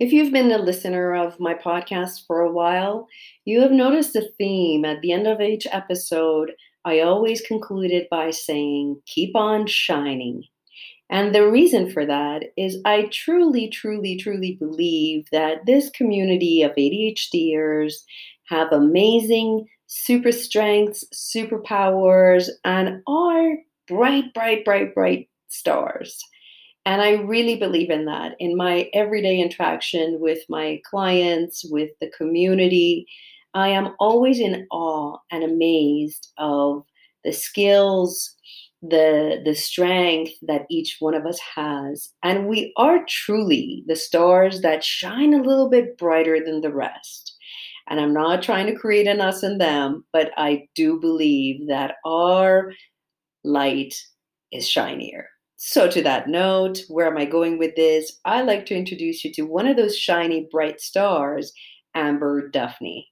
If you've been a listener of my podcast for a while, you have noticed a theme. At the end of each episode, I always concluded by saying, Keep on shining. And the reason for that is I truly, truly, truly believe that this community of ADHDers have amazing super strengths, superpowers, and are bright, bright, bright, bright stars. And I really believe in that in my everyday interaction with my clients, with the community. I am always in awe and amazed of the skills, the the strength that each one of us has. And we are truly the stars that shine a little bit brighter than the rest. And i'm not trying to create an us and them but i do believe that our light is shinier so, to that note, where am I going with this? I like to introduce you to one of those shiny, bright stars, Amber Duffney.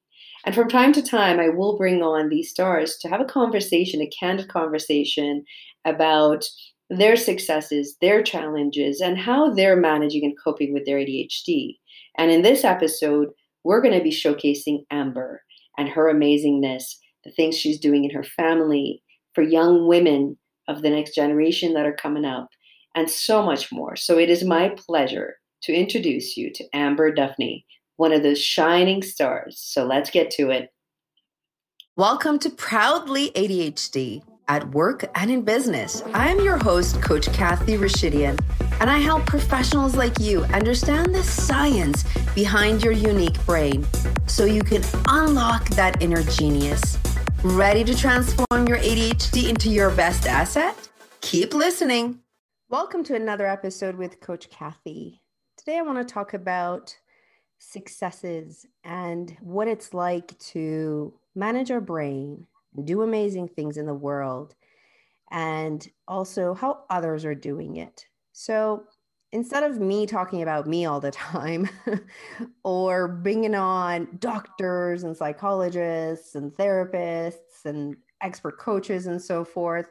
And from time to time, I will bring on these stars to have a conversation, a candid conversation about their successes, their challenges, and how they're managing and coping with their ADHD. And in this episode, we're going to be showcasing Amber and her amazingness, the things she's doing in her family for young women of the next generation that are coming up, and so much more. So it is my pleasure to introduce you to Amber Duffney, one of those shining stars. So let's get to it. Welcome to Proudly ADHD at work and in business. I'm your host, Coach Kathy Rashidian, and I help professionals like you understand the science behind your unique brain so you can unlock that inner genius Ready to transform your ADHD into your best asset? Keep listening. Welcome to another episode with Coach Kathy. Today, I want to talk about successes and what it's like to manage our brain do amazing things in the world, and also how others are doing it. So, instead of me talking about me all the time or bringing on doctors and psychologists and therapists and expert coaches and so forth,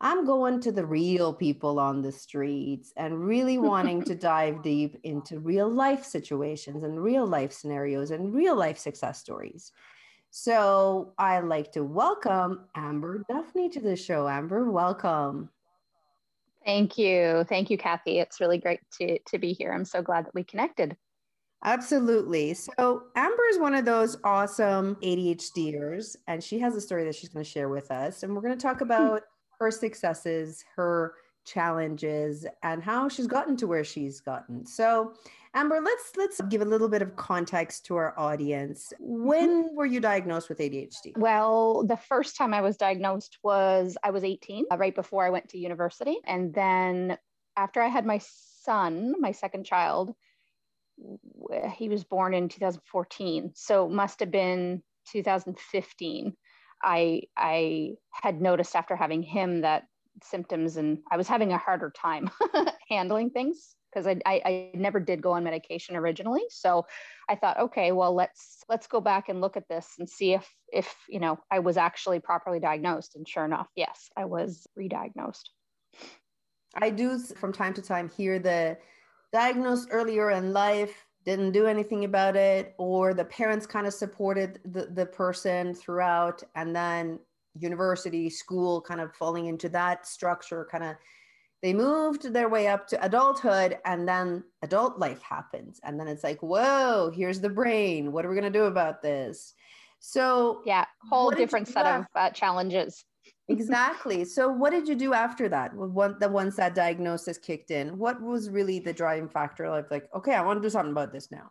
I'm going to the real people on the streets and really wanting to dive deep into real life situations and real life scenarios and real life success stories. So I'd like to welcome Amber Duffney to the show. Amber, welcome. Thank you. Thank you, Kathy. It's really great to, to be here. I'm so glad that we connected. Absolutely. So, Amber is one of those awesome ADHDers, and she has a story that she's going to share with us. And we're going to talk hmm. about her successes, her challenges, and how she's gotten to where she's gotten. So, Amber, let's let's give a little bit of context to our audience. When mm-hmm. were you diagnosed with ADHD? Well, the first time I was diagnosed was I was 18, uh, right before I went to university, and then after I had my son, my second child, he was born in 2014, so must have been 2015. I I had noticed after having him that symptoms and I was having a harder time handling things because I, I, I never did go on medication originally. So I thought, okay, well let's let's go back and look at this and see if if you know I was actually properly diagnosed. And sure enough, yes, I was re-diagnosed. I do from time to time hear the diagnosed earlier in life, didn't do anything about it, or the parents kind of supported the, the person throughout, and then university, school kind of falling into that structure kind of they moved their way up to adulthood and then adult life happens. And then it's like whoa here's the brain. What are we going to do about this? So yeah whole different set of uh, challenges. Exactly. So what did you do after that? When the once that diagnosis kicked in what was really the driving factor of like okay i want to do something about this now?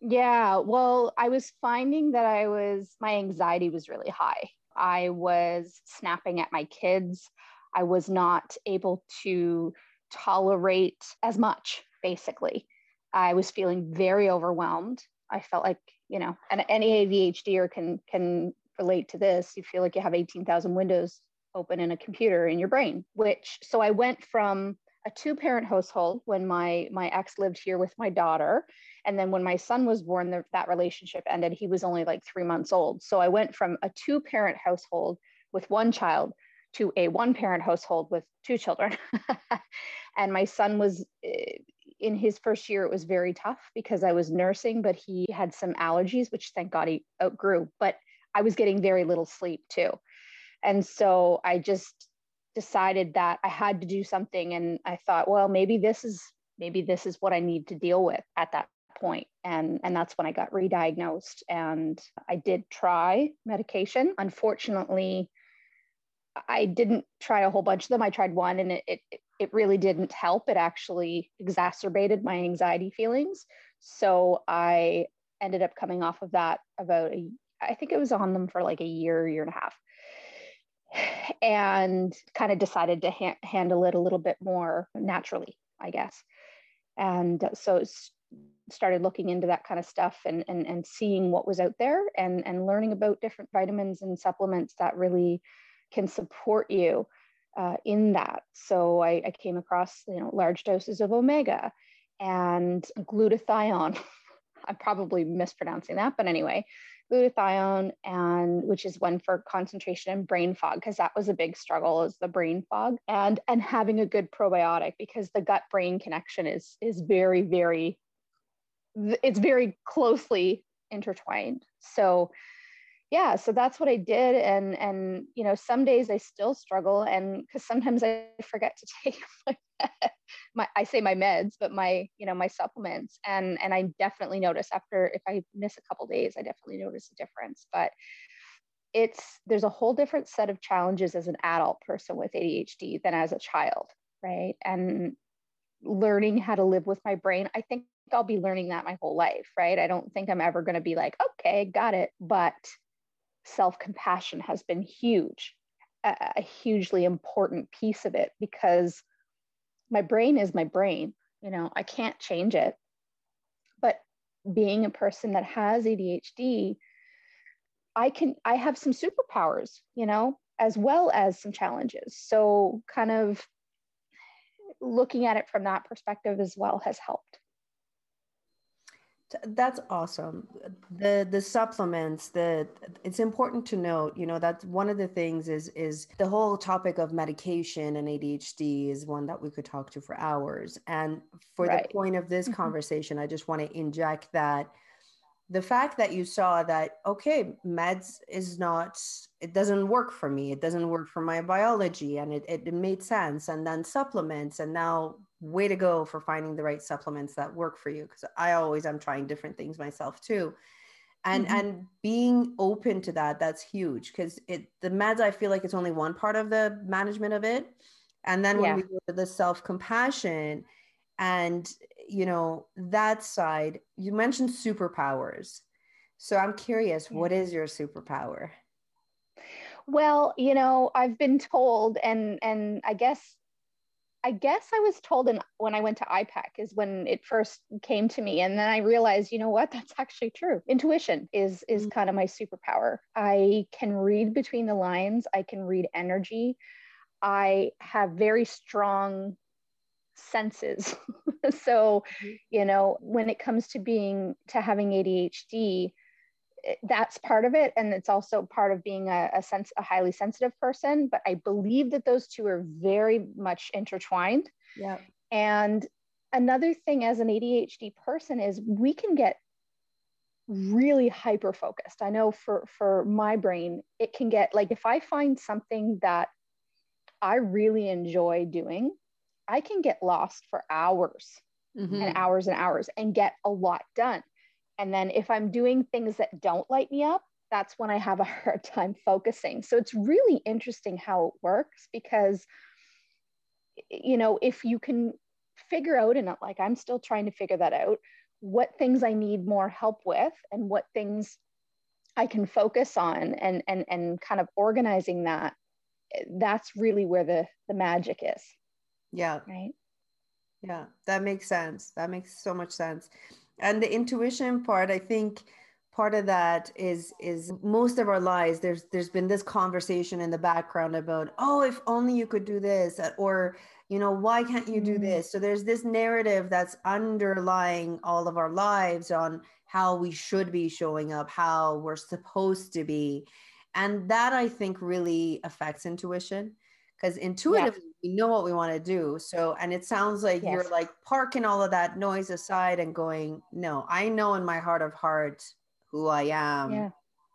Yeah well i was finding that i was my anxiety was really high i was snapping at my kids I was not able to tolerate as much, basically. I was feeling very overwhelmed. I felt like, you know, and any ADHDer can can relate to this. You feel like you have 18,000 windows open in a computer in your brain, which so I went from a two-parent household when my my ex lived here with my daughter and then when my son was born the, that relationship ended he was only like three months old so i went from a two-parent household with one child to a one parent household with two children. and my son was, eh, in his first year, it was very tough because I was nursing, but he had some allergies, which thank God he outgrew. But I was getting very little sleep too. And so I just decided that I had to do something. And I thought, well, maybe this is maybe this is what I need to deal with at that point. And, and that's when I got re-diagnosed. And I did try medication. Unfortunately, I didn't try a whole bunch of them. I tried one and it, it, it really didn't help. It actually exacerbated my anxiety feelings. So I ended up coming off of that about a, I think it was on them for like a year, year and a half, and kind of decided to ha- handle it a little bit more naturally, I guess. And so started looking into that kind of stuff and, and, and seeing what was out there and, and learning about different vitamins and supplements that really can support you uh, in that. So I, I, came across you know large doses of omega and glutathione. I'm probably mispronouncing that, but anyway, glutathione and which is one for concentration and brain fog because that was a big struggle is the brain fog and and having a good probiotic because the gut brain connection is is very very it's very closely intertwined. So yeah so that's what i did and and you know some days i still struggle and because sometimes i forget to take my, my i say my meds but my you know my supplements and and i definitely notice after if i miss a couple days i definitely notice a difference but it's there's a whole different set of challenges as an adult person with adhd than as a child right and learning how to live with my brain i think I'll be learning that my whole life, right? I don't think I'm ever going to be like, okay, got it. But self compassion has been huge, a, a hugely important piece of it because my brain is my brain. You know, I can't change it. But being a person that has ADHD, I can, I have some superpowers, you know, as well as some challenges. So, kind of looking at it from that perspective as well has helped. That's awesome. The the supplements, the it's important to note, you know, that's one of the things is is the whole topic of medication and ADHD is one that we could talk to for hours. And for right. the point of this mm-hmm. conversation, I just want to inject that the fact that you saw that okay, meds is not it doesn't work for me. It doesn't work for my biology and it, it, it made sense. And then supplements and now way to go for finding the right supplements that work for you because i always am trying different things myself too and mm-hmm. and being open to that that's huge because it the meds i feel like it's only one part of the management of it and then when yeah. we go to the self-compassion and you know that side you mentioned superpowers so i'm curious yeah. what is your superpower well you know i've been told and and i guess I guess I was told in, when I went to IPEC is when it first came to me, and then I realized, you know what, that's actually true. Intuition is is mm-hmm. kind of my superpower. I can read between the lines. I can read energy. I have very strong senses. so, mm-hmm. you know, when it comes to being to having ADHD, that's part of it and it's also part of being a, a sense a highly sensitive person but i believe that those two are very much intertwined. Yeah. And another thing as an adhd person is we can get really hyper focused i know for for my brain it can get like if i find something that i really enjoy doing i can get lost for hours mm-hmm. and hours and hours and get a lot done and then if I'm doing things that don't light me up, that's when I have a hard time focusing. So it's really interesting how it works because, you know, if you can figure out, and like I'm still trying to figure that out, what things I need more help with and what things I can focus on and and and kind of organizing that, that's really where the the magic is. Yeah. Right. Yeah, that makes sense. That makes so much sense and the intuition part i think part of that is is most of our lives there's there's been this conversation in the background about oh if only you could do this or you know why can't you do mm. this? So there's this narrative that's underlying all of our lives on how we should be showing up how we're supposed to be. And that i think really affects intuition because intuitively yeah. we know what we want to do. So, and it sounds like yes. you're like parking all of that noise aside and going, no, I know in my heart of hearts who I am. Yeah.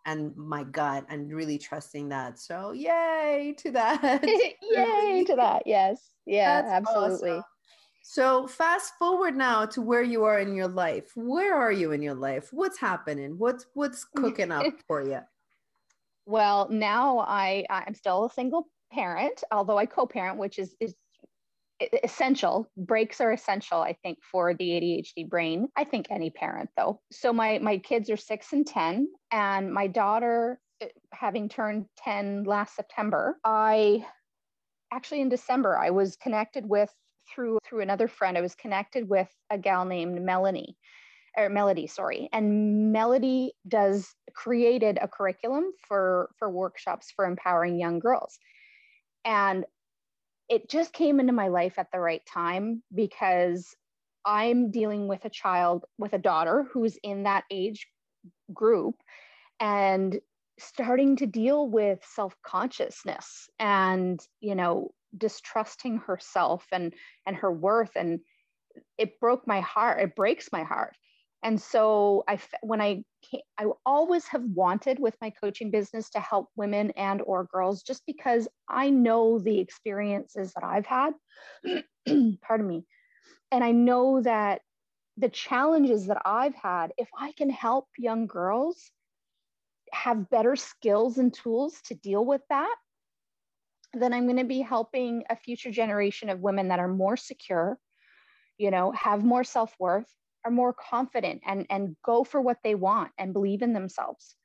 And my gut, and really trusting that. So, yay to that! yay to that! Yes, yeah, That's absolutely. Awesome. So fast forward now to where you are in your life. Where are you in your life? What's happening? What's what's cooking up for you? Well, now I I'm still a single parent, although I co-parent, which is is essential. Breaks are essential, I think, for the ADHD brain. I think any parent though. So my my kids are 6 and 10 and my daughter eh, having turned 10 last September, I actually in December I was connected with through through another friend. I was connected with a gal named Melanie or Melody, sorry. And Melody does created a curriculum for for workshops for empowering young girls. And it just came into my life at the right time because I'm dealing with a child with a daughter who's in that age group and starting to deal with self-consciousness and you know distrusting herself and and her worth. And it broke my heart it breaks my heart and so i when i i always have wanted with my coaching business to help women and or girls just because i know the experiences that i've had. Pardon me. And i know that the challenges that i've had if i can help young girls have better skills and tools to deal with that then i'm going to be helping a future generation of women that are more secure you know have more self-worth are more confident and and go for what they want and believe in themselves.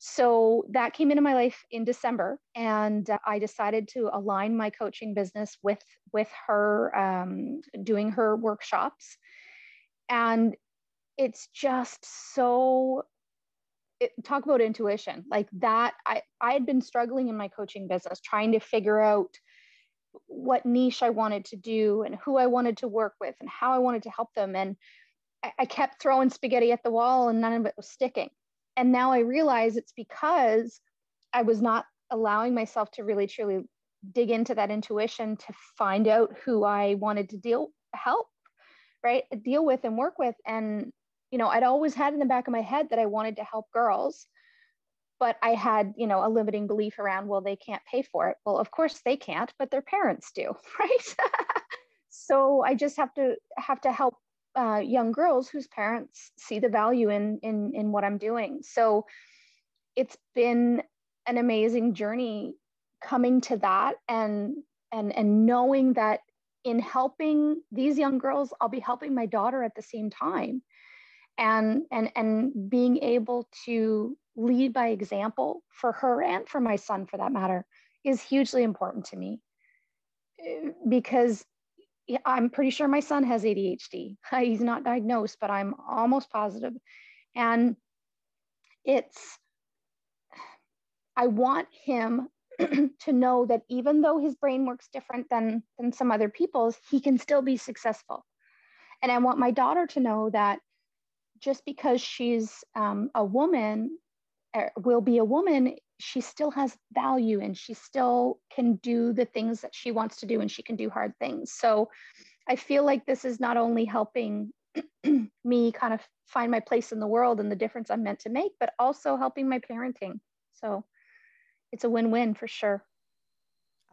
So that came into my life in december and uh, i decided to align my coaching business with with her um, doing her workshops. And it's just so it, talk about intuition. Like that i i had been struggling in my coaching business trying to figure out what niche i wanted to do and who i wanted to work with and how i wanted to help them. And I kept throwing spaghetti at the wall and none of it was sticking. And now I realize it's because I was not allowing myself to really truly dig into that intuition to find out who I wanted to deal help, right? Deal with and work with. And, you know, I'd always had in the back of my head that I wanted to help girls, but I had, you know, a limiting belief around, well, they can't pay for it. Well, of course they can't, but their parents do, right? so I just have to have to help uh, young girls whose parents see the value in in in what I'm doing. So it's been an amazing journey coming to that and and and knowing that in helping these young girls I'll be helping my daughter at the same time and and and being able to lead by example for her and for my son for that matter is hugely important to me eh, because I'm pretty sure my son has ADHD. He's not diagnosed, but I'm almost positive. And it's, I want him to know that even though his brain works different than, than some other people's, he can still be successful. And I want my daughter to know that just because she's um, a woman, er, will be a woman, she still has value and she still can do the things that she wants to do and she can do hard things. So I feel like this is not only helping me kind of find my place in the world and the difference I'm meant to make, but also helping my parenting. So it's a win win for sure.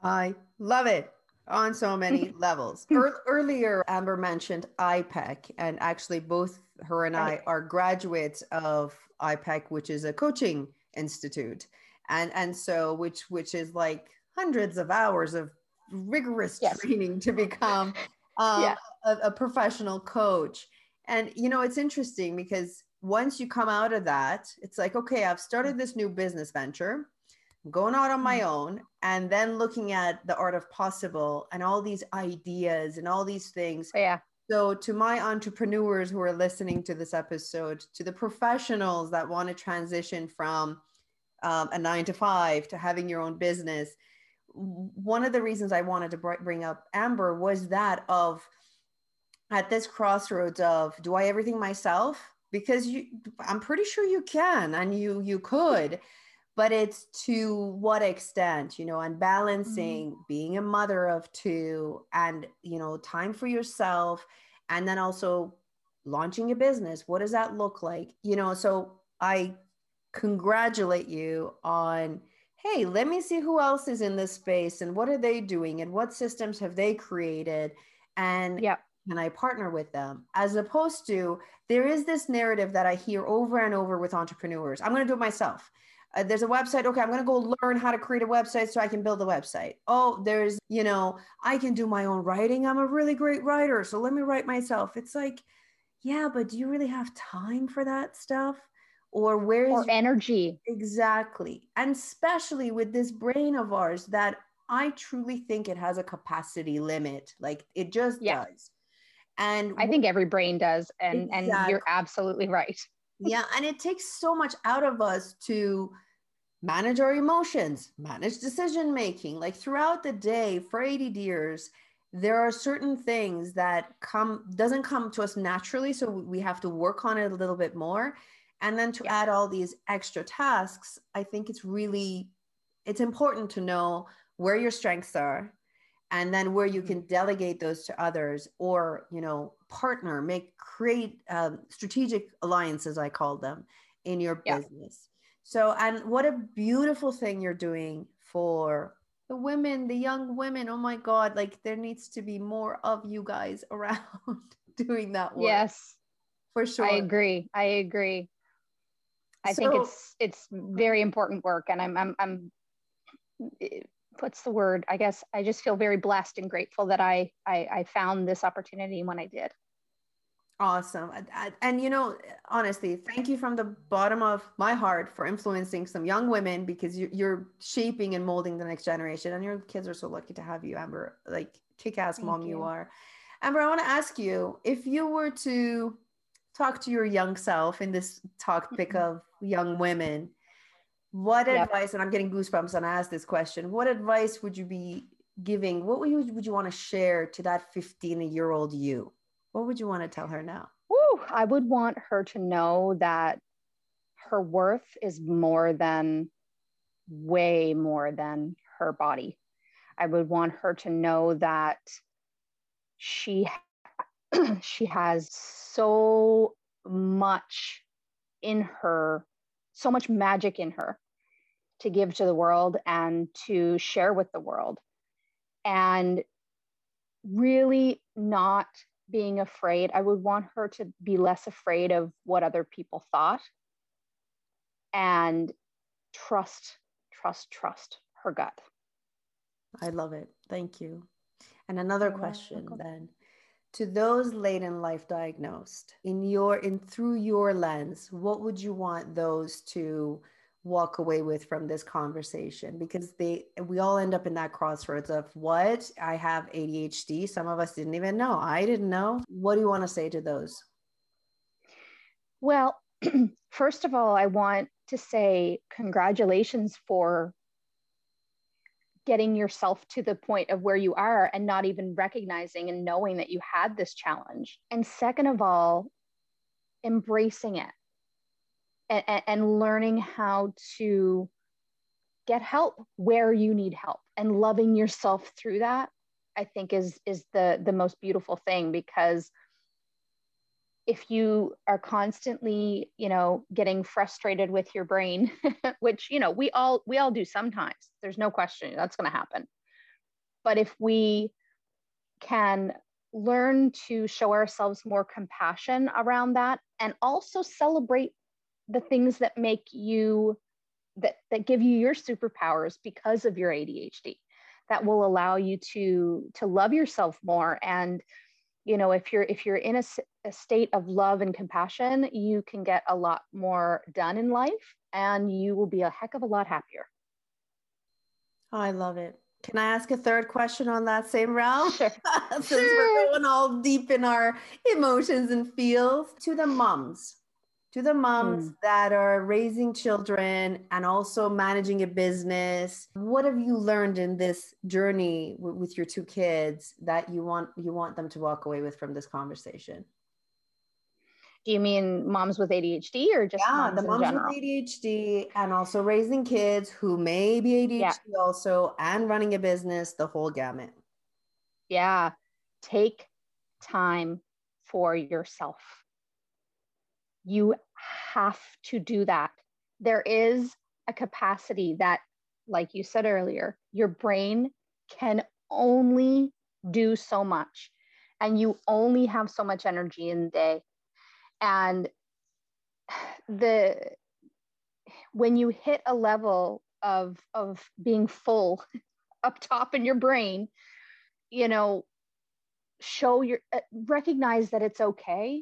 I love it on so many levels. earlier, Amber mentioned IPEC, and actually, both her and I are graduates of IPEC, which is a coaching institute and and so which which is like hundreds of hours of rigorous yes. training to become um, yeah. a, a professional coach and you know it's interesting because once you come out of that it's like okay i've started this new business venture going out on my mm-hmm. own and then looking at the art of possible and all these ideas and all these things yeah so to my entrepreneurs who are listening to this episode to the professionals that want to transition from um, a nine to five to having your own business. One of the reasons i wanted to bring up amber was that of at this crossroads of do i everything myself? Because you i'm pretty sure you can and you you could but it's to what extent you know and balancing mm-hmm. being a mother of two and you know time for yourself and then also launching a business. What does that look like? You know so i congratulate you on hey let me see who else is in this space and what are they doing and what systems have they created and yeah can I partner with them? As opposed to, there is this narrative that I hear over and over with entrepreneurs. I'm going to do it myself. Uh, there's a website. Okay i'm going to go learn how to create a website so i can build a website. Oh there's you know i can do my own writing. I'm a really great writer so let me write myself. It's like yeah but do you really have time for that stuff or where's or energy. Exactly. And especially with this brain of ours that i truly think it has a capacity limit like it just yeah. does. And i think every brain does and exactly. and you're absolutely right. yeah and it takes so much out of us to manage our emotions manage decision making. Like throughout the day for 80 years there are certain things that come doesn't come to us naturally so we have to work on it a little bit more and then to yeah. add all these extra tasks i think it's really it's important to know where your strengths are and then where you mm-hmm. can delegate those to others or you know partner make create um, strategic alliances i call them in your yeah. business. So and what a beautiful thing you're doing for the women the young women. Oh my god like there needs to be more of you guys around doing that work. Yes. For sure. i agree. I agree i so, think it's it's very important work and i'm i'm, I'm what's the word? I guess I just feel very blessed and grateful that I I, I found this opportunity when I did. Awesome. And, you know, honestly, thank you from the bottom of my heart for influencing some young women because you're shaping and molding the next generation. And your kids are so lucky to have you, Amber. Like, kick ass mom you. you are. Amber, I want to ask you if you were to talk to your young self in this topic mm-hmm. of young women, what yep. advice, and I'm getting goosebumps when I ask this question, what advice would you be giving? What would you, would you want to share to that 15 year old you? What would you want to tell her now? Woo, I would want her to know that her worth is more than, way more than her body. I would want her to know that she she has so much in her, so much magic in her to give to the world and to share with the world. And really not being afraid. I would want her to be less afraid of what other people thought and trust, trust, trust her gut. I love it. Thank you. And another question then to those late in life diagnosed in your in through your lens what would you want those to walk away with from this conversation? Because they we all end up in that crossroads of what? I have ADHD some of us didn't even know. I didn't know. What do you want to say to those? Well first of all I want to say congratulations for getting yourself to the point of where you are and not even recognizing and knowing that you had this challenge. And second of all embracing it and, and learning how to get help where you need help and loving yourself through that i think is is the the most beautiful thing because if you are constantly you know getting frustrated with your brain which you know we all we all do sometimes there's no question that's going to happen. But if we can learn to show ourselves more compassion around that and also celebrate the things that make you that that give you your superpowers because of your ADHD that will allow you to to love yourself more and you know if you're if you're in a, a state of love and compassion you can get a lot more done in life and you will be a heck of a lot happier oh, i love it can i ask a third question on that same realm sure. since sure. we're going all deep in our emotions and feels to the moms to the moms mm. that are raising children and also managing a business what have you learned in this journey w- with your two kids that you want you want them to walk away with from this conversation Do you mean moms with ADHD or just yeah, moms the moms with ADHD and also raising kids who may be ADHD yeah. also and running a business, the whole gamut. Yeah. Take time for yourself. You have to do that. There is a capacity that, like you said earlier, your brain can only do so much and you only have so much energy in the day and the when you hit a level of of being full up top in your brain you know show your uh, recognize that it's okay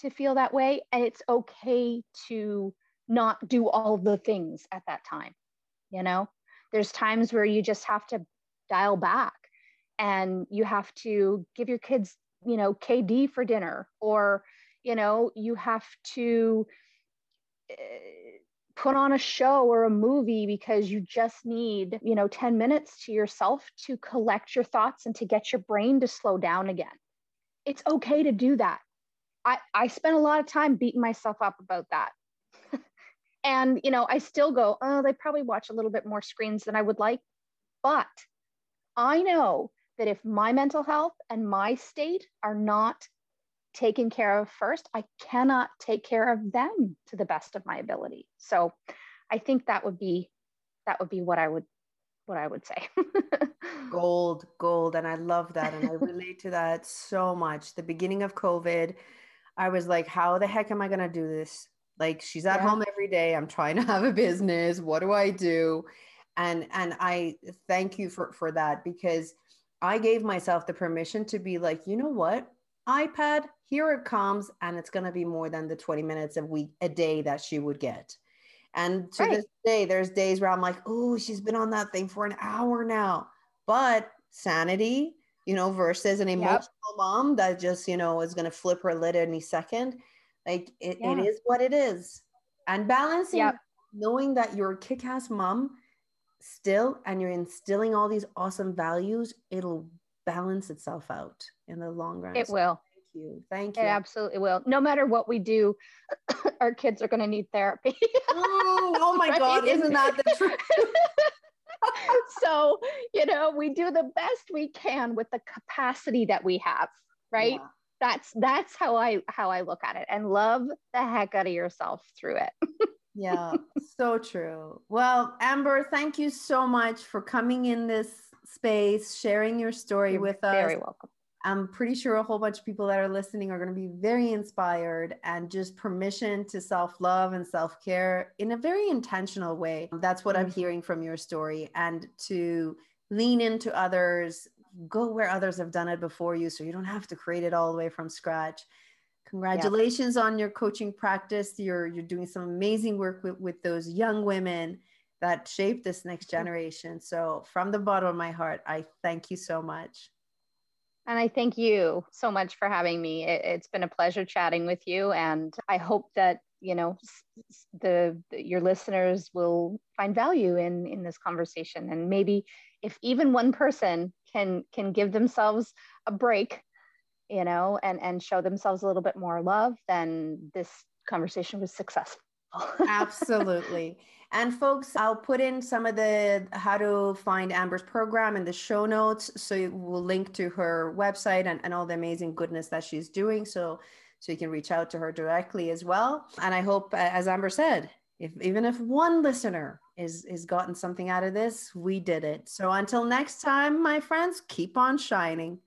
to feel that way and it's okay to not do all the things at that time you know? There's times where you just have to dial back and you have to give your kids you know kd for dinner or you know you have to uh, put on a show or a movie because you just need you know 10 minutes to yourself to collect your thoughts and to get your brain to slow down again. It's okay to do that i i spent a lot of time beating myself up about that and you know i still go oh they probably watch a little bit more screens than i would like but i know that if my mental health and my state are not taken care of first, I cannot take care of them to the best of my ability. So I think that would be that would be what I would what I would say. gold, gold. And I love that. And I relate to that so much. The beginning of COVID, I was like, how the heck am I gonna do this? Like she's at yeah. home every day. I'm trying to have a business. What do I do? And and I thank you for for that because I gave myself the permission to be like, you know what? iPad, here it comes, and it's going to be more than the 20 minutes a week, a day that she would get. And to right. this day, there's days where I'm like, oh, she's been on that thing for an hour now. But sanity, you know, versus an emotional. Mom that just, you know, is going to flip her lid any second. Like it, yeah. it is what it is. And balancing, yep. knowing that you're a kick ass mom still and you're instilling all these awesome values, it'll balance itself out in the long run. It will. Thank you. Thank you. It absolutely will. No matter what we do, our kids are going to need therapy. oh, oh my right? God. Isn't that the truth? so, you know, we do the best we can with the capacity that we have, right? Yeah. That's that's how I how I look at it and love the heck out of yourself through it. yeah, so true. Well, Amber, thank you so much for coming in this space, sharing your story You're with us. Very welcome. I'm pretty sure a whole bunch of people that are listening are going to be very inspired and just permission to self love and self care in a very intentional way. That's what I'm mm-hmm. hearing from your story and to lean into others, go where others have done it before you so you don't have to create it all the way from scratch. Congratulations yeah. on your coaching practice. You're you're doing some amazing work with, with those young women that shape this next generation. So, from the bottom of my heart, I thank you so much. And I thank you so much for having me. It, has been a pleasure chatting with you, and I hope that you know the, the, your listeners will find value in in this conversation. And maybe if even one person can can give themselves a break, you know, and and show themselves a little bit more love, then this conversation was successful. Absolutely. And folks, I'll put in some of the how to find Amber's program in the show notes. So we'll link to her website and, and all the amazing goodness that she's doing. So so you can reach out to her directly as well. And I hope, as Amber said, if even if one listener is is gotten something out of this, we did it. So until next time, my friends, keep on shining.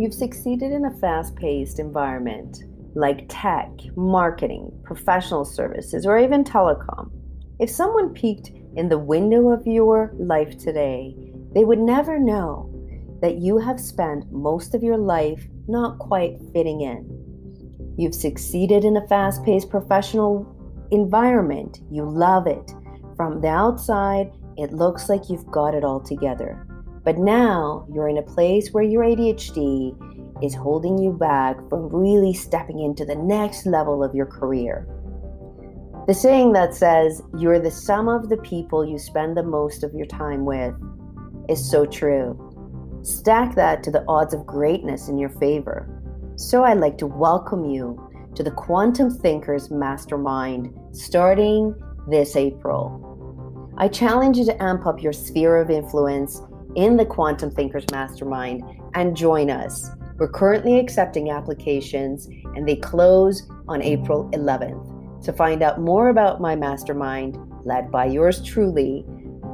You've succeeded in a fast paced environment like tech, marketing, professional services, or even telecom. If someone peeked in the window of your life today, they would never know that you have spent most of your life not quite fitting in. You've succeeded in a fast paced professional environment. You love it. From the outside, it looks like you've got it all together. But now you're in a place where your ADHD is holding you back from really stepping into the next level of your career. The saying that says you're the sum of the people you spend the most of your time with is so true. Stack that to the odds of greatness in your favor. So I'd like to welcome you to the Quantum Thinkers Mastermind starting this April. I challenge you to amp up your sphere of influence in the Quantum Thinkers Mastermind and join us. We're currently accepting applications and they close on April 11th. To find out more about my mastermind, led by yours truly,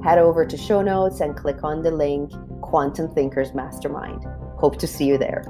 head over to show notes and click on the link Quantum Thinkers Mastermind. Hope to see you there.